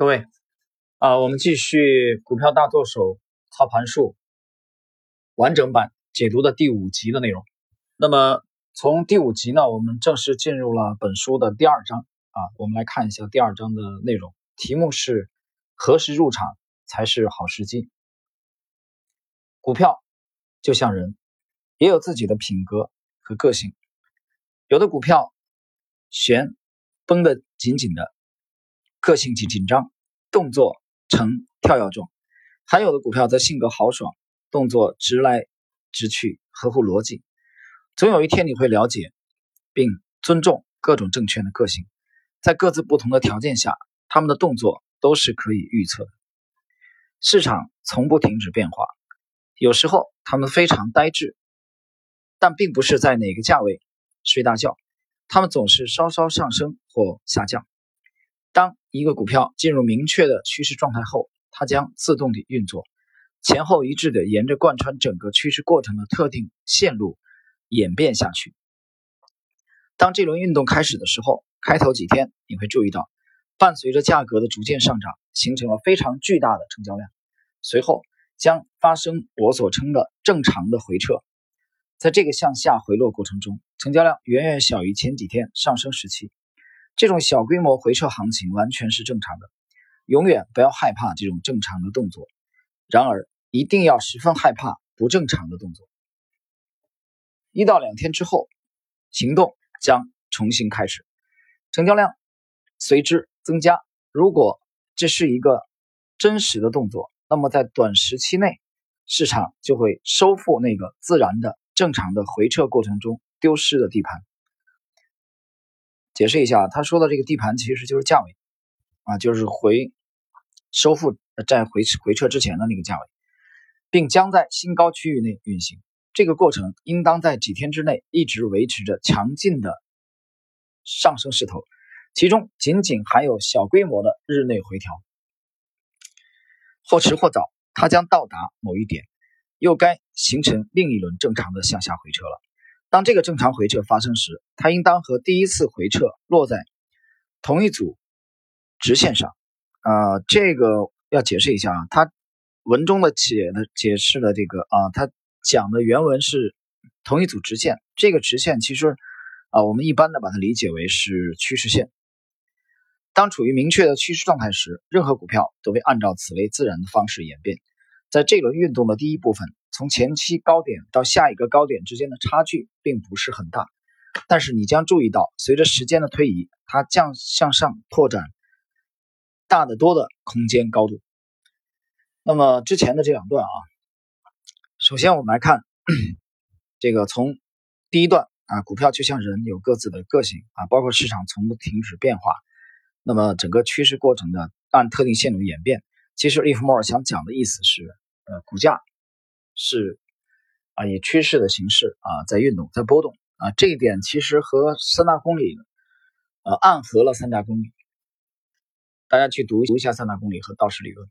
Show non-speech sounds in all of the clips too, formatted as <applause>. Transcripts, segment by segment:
各位，啊，我们继续股票大作手操盘术完整版解读的第五集的内容。那么从第五集呢，我们正式进入了本书的第二章啊。我们来看一下第二章的内容，题目是何时入场才是好时机。股票就像人，也有自己的品格和个性。有的股票悬绷得紧紧的。个性极紧张，动作呈跳跃状；还有的股票则性格豪爽，动作直来直去，合乎逻辑。总有一天你会了解并尊重各种证券的个性，在各自不同的条件下，他们的动作都是可以预测的。市场从不停止变化，有时候他们非常呆滞，但并不是在哪个价位睡大觉，他们总是稍稍上升或下降。当一个股票进入明确的趋势状态后，它将自动地运作，前后一致地沿着贯穿整个趋势过程的特定线路演变下去。当这轮运动开始的时候，开头几天你会注意到，伴随着价格的逐渐上涨，形成了非常巨大的成交量，随后将发生我所称的正常的回撤。在这个向下回落过程中，成交量远远小于前几天上升时期。这种小规模回撤行情完全是正常的，永远不要害怕这种正常的动作。然而，一定要十分害怕不正常的动作。一到两天之后，行动将重新开始，成交量随之增加。如果这是一个真实的动作，那么在短时期内，市场就会收复那个自然的正常的回撤过程中丢失的地盘。解释一下，他说的这个地盘其实就是价位，啊，就是回收复在回回撤之前的那个价位，并将在新高区域内运行。这个过程应当在几天之内一直维持着强劲的上升势头，其中仅仅含有小规模的日内回调。或迟或早，它将到达某一点，又该形成另一轮正常的向下回撤了。当这个正常回撤发生时，它应当和第一次回撤落在同一组直线上。啊，这个要解释一下啊，它文中的解的解释的这个啊，它讲的原文是同一组直线。这个直线其实啊，我们一般的把它理解为是趋势线。当处于明确的趋势状态时，任何股票都会按照此类自然的方式演变。在这轮运动的第一部分。从前期高点到下一个高点之间的差距并不是很大，但是你将注意到，随着时间的推移，它将向上拓展大得多的空间高度。那么之前的这两段啊，首先我们来看这个，从第一段啊，股票就像人有各自的个性啊，包括市场从不停止变化，那么整个趋势过程的按特定线路演变。其实利弗莫尔想讲的意思是，呃，股价。是啊，以趋势的形式啊，在运动，在波动啊，这一点其实和三大公理呃暗合了三大公理。大家去读读一下三大公理和道氏理论。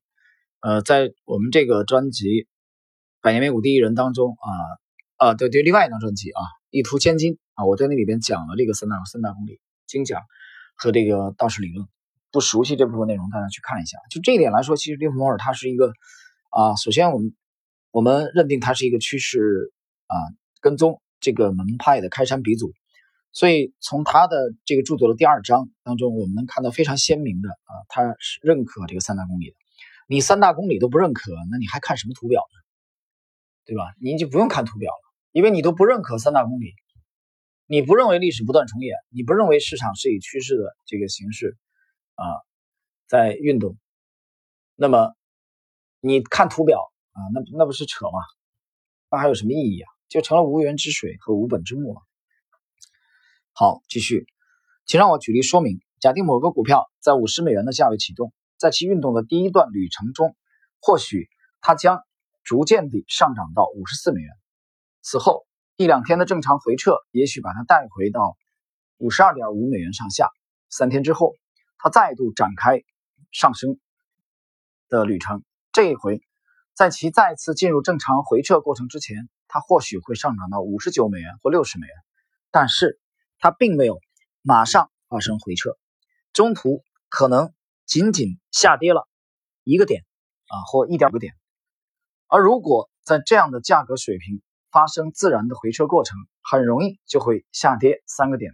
呃，在我们这个专辑《百年美股第一人》当中啊啊，对对，另外一张专辑啊，《一图千金》啊，我在那里边讲了这个三大三大公理精讲和这个道氏理论。不熟悉这部分内容，大家去看一下。就这一点来说，其实利弗莫尔他是一个啊，首先我们。我们认定它是一个趋势啊，跟踪这个门派的开山鼻祖，所以从他的这个著作的第二章当中，我们能看到非常鲜明的啊，他是认可这个三大公理的。你三大公理都不认可，那你还看什么图表呢？对吧？你就不用看图表了，因为你都不认可三大公理，你不认为历史不断重演，你不认为市场是以趋势的这个形式啊在运动，那么你看图表。啊，那那不是扯吗？那还有什么意义啊？就成了无源之水和无本之木了。好，继续，请让我举例说明。假定某个股票在五十美元的价位启动，在其运动的第一段旅程中，或许它将逐渐地上涨到五十四美元。此后一两天的正常回撤，也许把它带回到五十二点五美元上下。三天之后，它再度展开上升的旅程，这一回。在其再次进入正常回撤过程之前，它或许会上涨到五十九美元或六十美元，但是它并没有马上发生回撤，中途可能仅仅下跌了一个点啊，或一点五个点。而如果在这样的价格水平发生自然的回撤过程，很容易就会下跌三个点。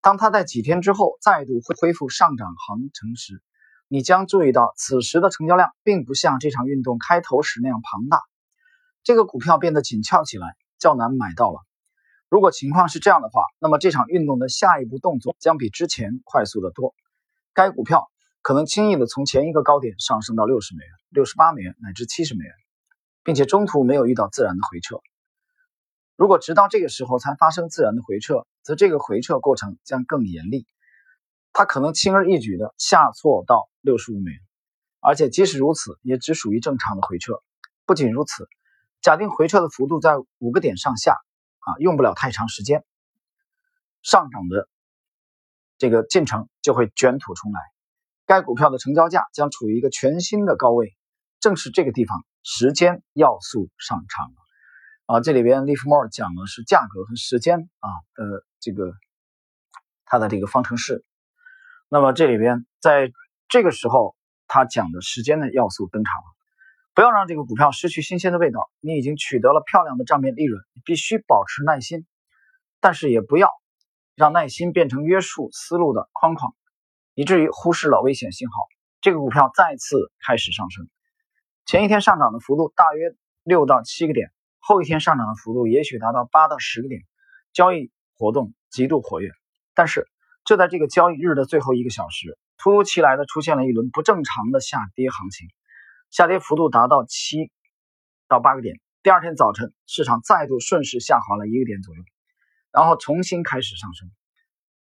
当它在几天之后再度会恢复上涨行情时，你将注意到此时的成交量并不像这场运动开头时那样庞大，这个股票变得紧俏起来，较难买到了。如果情况是这样的话，那么这场运动的下一步动作将比之前快速得多。该股票可能轻易的从前一个高点上升到六十美元、六十八美元乃至七十美元。并且中途没有遇到自然的回撤。如果直到这个时候才发生自然的回撤，则这个回撤过程将更严厉，它可能轻而易举的下挫到六十五美元，而且即使如此，也只属于正常的回撤。不仅如此，假定回撤的幅度在五个点上下，啊，用不了太长时间，上涨的这个进程就会卷土重来，该股票的成交价将处于一个全新的高位。正是这个地方。时间要素上场啊，这里边 Live More 讲的是价格和时间啊的这个它的这个方程式。那么这里边在这个时候，他讲的时间的要素登场了。不要让这个股票失去新鲜的味道。你已经取得了漂亮的账面利润，你必须保持耐心，但是也不要让耐心变成约束思路的框框，以至于忽视了危险信号。这个股票再次开始上升。前一天上涨的幅度大约六到七个点，后一天上涨的幅度也许达到八到十个点，交易活动极度活跃。但是就在这个交易日的最后一个小时，突如其来的出现了一轮不正常的下跌行情，下跌幅度达到七到八个点。第二天早晨，市场再度顺势下滑了一个点左右，然后重新开始上升，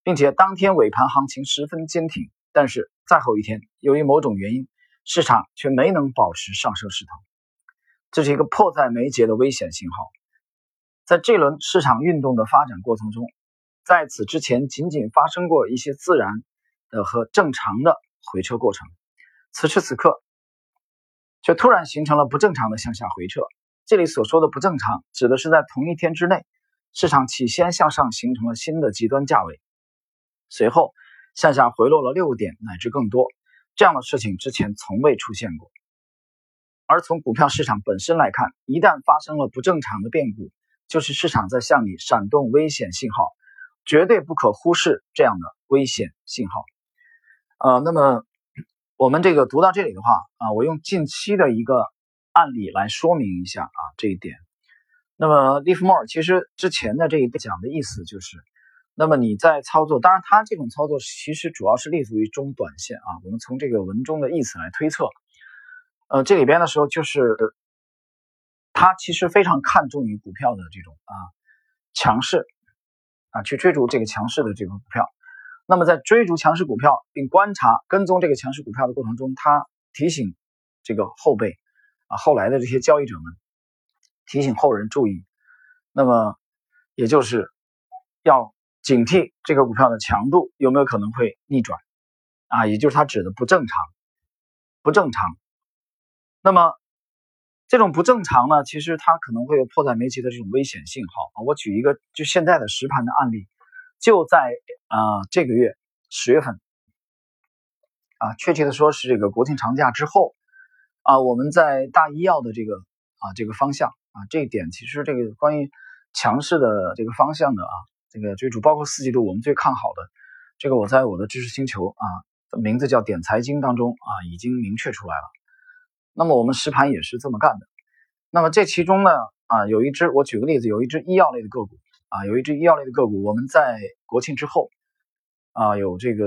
并且当天尾盘行情十分坚挺。但是再后一天，由于某种原因。市场却没能保持上升势头，这是一个迫在眉睫的危险信号。在这轮市场运动的发展过程中，在此之前仅仅发生过一些自然的和正常的回撤过程，此时此刻却突然形成了不正常的向下回撤。这里所说的不正常，指的是在同一天之内，市场起先向上形成了新的极端价位，随后向下回落了六点乃至更多。这样的事情之前从未出现过，而从股票市场本身来看，一旦发生了不正常的变故，就是市场在向你闪动危险信号，绝对不可忽视这样的危险信号。呃，那么我们这个读到这里的话啊，我用近期的一个案例来说明一下啊这一点。那么 l i v e More 其实之前的这一讲的意思就是。那么你在操作，当然它这种操作其实主要是立足于中短线啊。我们从这个文中的意思来推测，呃，这里边的时候就是他其实非常看重于股票的这种啊强势啊，去追逐这个强势的这个股票。那么在追逐强势股票并观察跟踪这个强势股票的过程中，他提醒这个后辈啊后来的这些交易者们，提醒后人注意，那么也就是要。警惕这个股票的强度有没有可能会逆转啊？也就是它指的不正常，不正常。那么这种不正常呢，其实它可能会有迫在眉睫的这种危险信号啊。我举一个就现在的实盘的案例，就在啊这个月十月份啊，确切的说是这个国庆长假之后啊，我们在大医药的这个啊这个方向啊这一点，其实这个关于强势的这个方向的啊。这个追逐包括四季度我们最看好的，这个我在我的知识星球啊，名字叫点财经当中啊，已经明确出来了。那么我们实盘也是这么干的。那么这其中呢啊，有一只我举个例子，有一只医药类的个股啊，有一只医药类的个股，我们在国庆之后啊有这个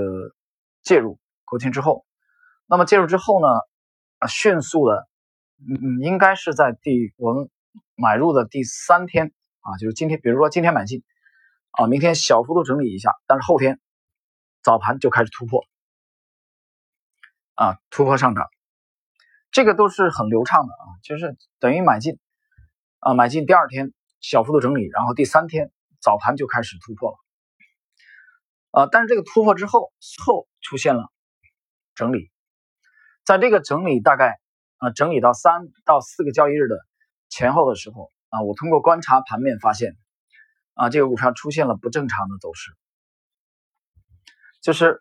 介入。国庆之后，那么介入之后呢啊，迅速的，嗯，应该是在第我们买入的第三天啊，就是今天，比如说今天买进。啊，明天小幅度整理一下，但是后天早盘就开始突破，啊，突破上涨，这个都是很流畅的啊，就是等于买进，啊，买进第二天小幅度整理，然后第三天早盘就开始突破了，啊，但是这个突破之后后出现了整理，在这个整理大概啊整理到三到四个交易日的前后的时候啊，我通过观察盘面发现。啊，这个股票出现了不正常的走势，就是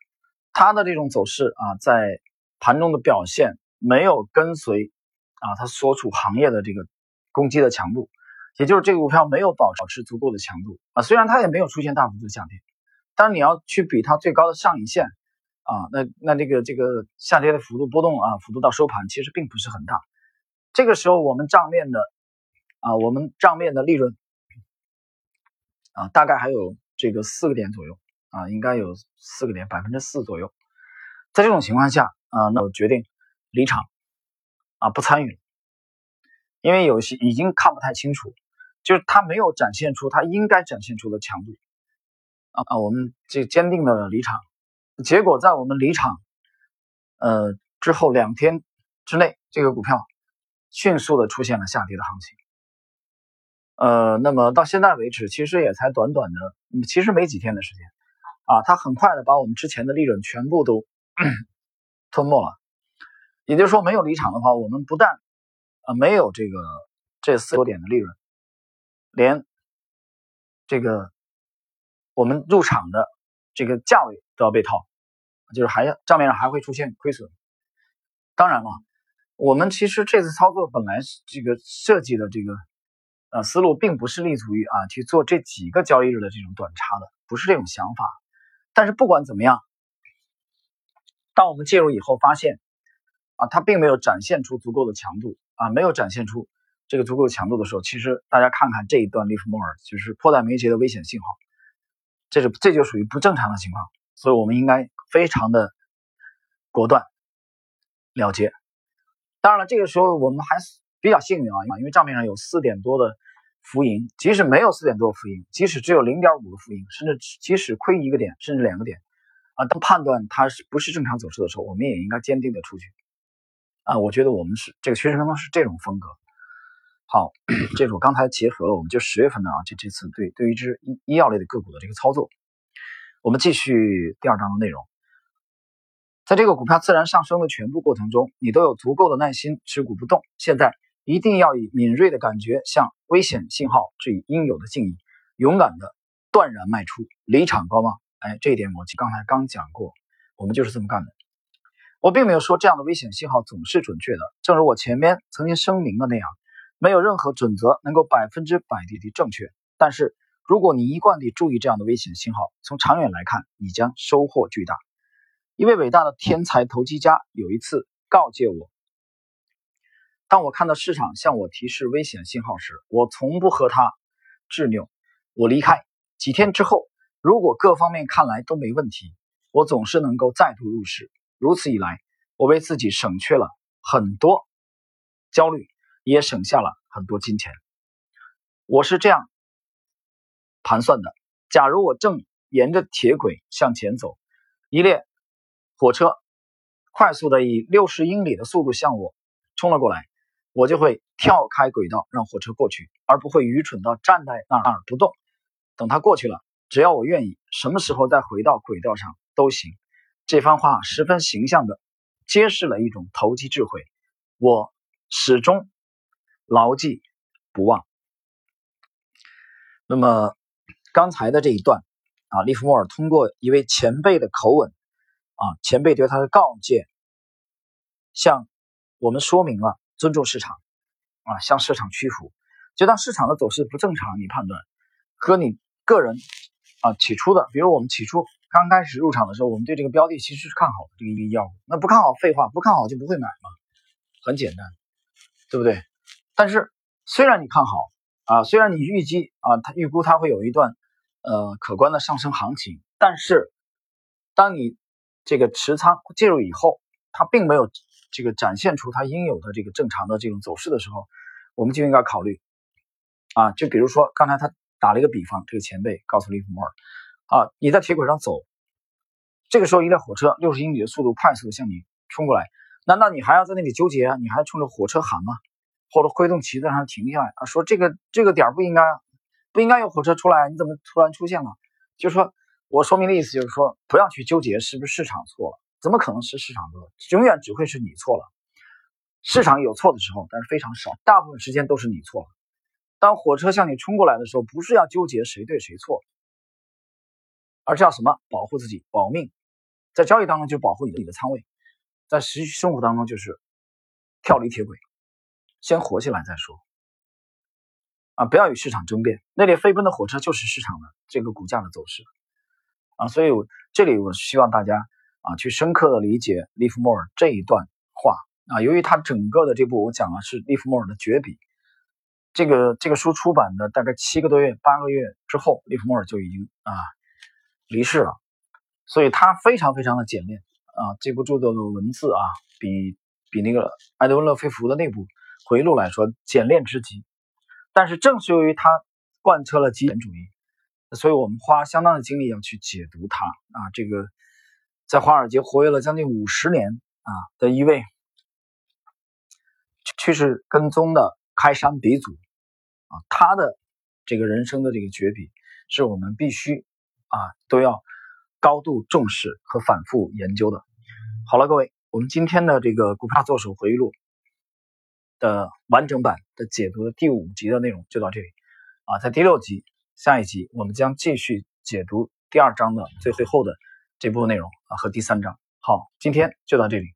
它的这种走势啊，在盘中的表现没有跟随啊它所处行业的这个攻击的强度，也就是这个股票没有保持足够的强度啊，虽然它也没有出现大幅度的下跌，但是你要去比它最高的上影线啊，那那这个这个下跌的幅度波动啊，幅度到收盘其实并不是很大。这个时候我们账面的啊，我们账面的利润啊，大概还有这个四个点左右。啊，应该有四个点，百分之四左右。在这种情况下，啊，那我决定离场，啊，不参与，因为有些已经看不太清楚，就是它没有展现出它应该展现出的强度，啊啊，我们这坚定的离场。结果在我们离场，呃之后两天之内，这个股票迅速的出现了下跌的行情。呃，那么到现在为止，其实也才短短的，其实没几天的时间。啊，它很快的把我们之前的利润全部都 <clears throat> 吞没了，也就是说，没有离场的话，我们不但啊没有这个这四个点的利润，连这个我们入场的这个价位都要被套，就是还要账面上还会出现亏损。当然了，我们其实这次操作本来这个设计的这个呃思路，并不是立足于啊去做这几个交易日的这种短差的，不是这种想法。但是不管怎么样，当我们介入以后发现，啊，它并没有展现出足够的强度，啊，没有展现出这个足够强度的时候，其实大家看看这一段利弗莫尔就是迫在眉睫的危险信号，这是这就属于不正常的情况，所以我们应该非常的果断了结。当然了，这个时候我们还是比较幸运啊，因为账面上有四点多的。浮盈，即使没有四点多的浮盈，即使只有零点五个浮盈，甚至即使亏一个点，甚至两个点，啊，当判断它是不是正常走势的时候，我们也应该坚定的出去。啊，我觉得我们是这个学生方是这种风格。好，这是我刚才结合了我们就十月份的啊，这这次对对于一只医医药类的个股的这个操作。我们继续第二章的内容，在这个股票自然上升的全部过程中，你都有足够的耐心持股不动。现在。一定要以敏锐的感觉向危险信号致以应有的敬意，勇敢的断然卖出，离场观望。哎，这一点我刚才刚讲过，我们就是这么干的。我并没有说这样的危险信号总是准确的，正如我前面曾经声明的那样，没有任何准则能够百分之百地正确。但是，如果你一贯地注意这样的危险信号，从长远来看，你将收获巨大。一位伟大的天才投机家有一次告诫我。当我看到市场向我提示危险信号时，我从不和他执拗。我离开几天之后，如果各方面看来都没问题，我总是能够再度入市。如此一来，我为自己省却了很多焦虑，也省下了很多金钱。我是这样盘算的：假如我正沿着铁轨向前走，一列火车快速的以六十英里的速度向我冲了过来。我就会跳开轨道让火车过去，而不会愚蠢到站在那儿不动。等它过去了，只要我愿意，什么时候再回到轨道上都行。这番话十分形象地揭示了一种投机智慧，我始终牢记不忘。那么刚才的这一段啊，利弗莫尔通过一位前辈的口吻啊，前辈对他的告诫，向我们说明了。尊重市场，啊，向市场屈服。就当市场的走势不正常，你判断和你个人啊起初的，比如我们起初刚开始入场的时候，我们对这个标的其实是看好的，这个医药股。那不看好，废话，不看好就不会买嘛，很简单，对不对？但是虽然你看好啊，虽然你预计啊，它预估它会有一段呃可观的上升行情，但是当你这个持仓介入以后，它并没有。这个展现出它应有的这个正常的这种走势的时候，我们就应该考虑啊，就比如说刚才他打了一个比方，这个前辈告诉利弗莫尔啊，你在铁轨上走，这个时候一辆火车六十英里的速度快速的向你冲过来，难道你还要在那里纠结啊？你还冲着火车喊吗？或者挥动旗子让它停下来啊？说这个这个点不应该不应该有火车出来，你怎么突然出现了？就是说我说明的意思就是说，不要去纠结是不是市场错了。怎么可能是市场错？永远只会是你错了。市场有错的时候，但是非常少，大部分时间都是你错了。当火车向你冲过来的时候，不是要纠结谁对谁错，而是要什么？保护自己，保命在交易当中就保护你的你的仓位，在实际生活当中就是跳离铁轨，先活下来再说。啊，不要与市场争辩，那列飞奔的火车就是市场的这个股价的走势。啊，所以我这里我希望大家啊去深刻的理解利弗莫尔这一段话啊，由于他整个的这部我讲的是利弗莫尔的绝笔。这个这个书出版的大概七个多月、八个月之后，利弗莫尔就已经啊离世了，所以他非常非常的简练啊。这部著作的文字啊，比比那个埃德温·勒菲弗的那部回忆录来说简练之极。但是正是由于他贯彻了极简主义，所以我们花相当的精力要去解读他啊。这个在华尔街活跃了将近五十年啊的一位趋势跟踪的。开山鼻祖啊，他的这个人生的这个绝笔，是我们必须啊都要高度重视和反复研究的。好了，各位，我们今天的这个股票作手回忆录的完整版的解读的第五集的内容就到这里啊，在第六集下一集我们将继续解读第二章的最最后的这部分内容啊和第三章。好，今天就到这里。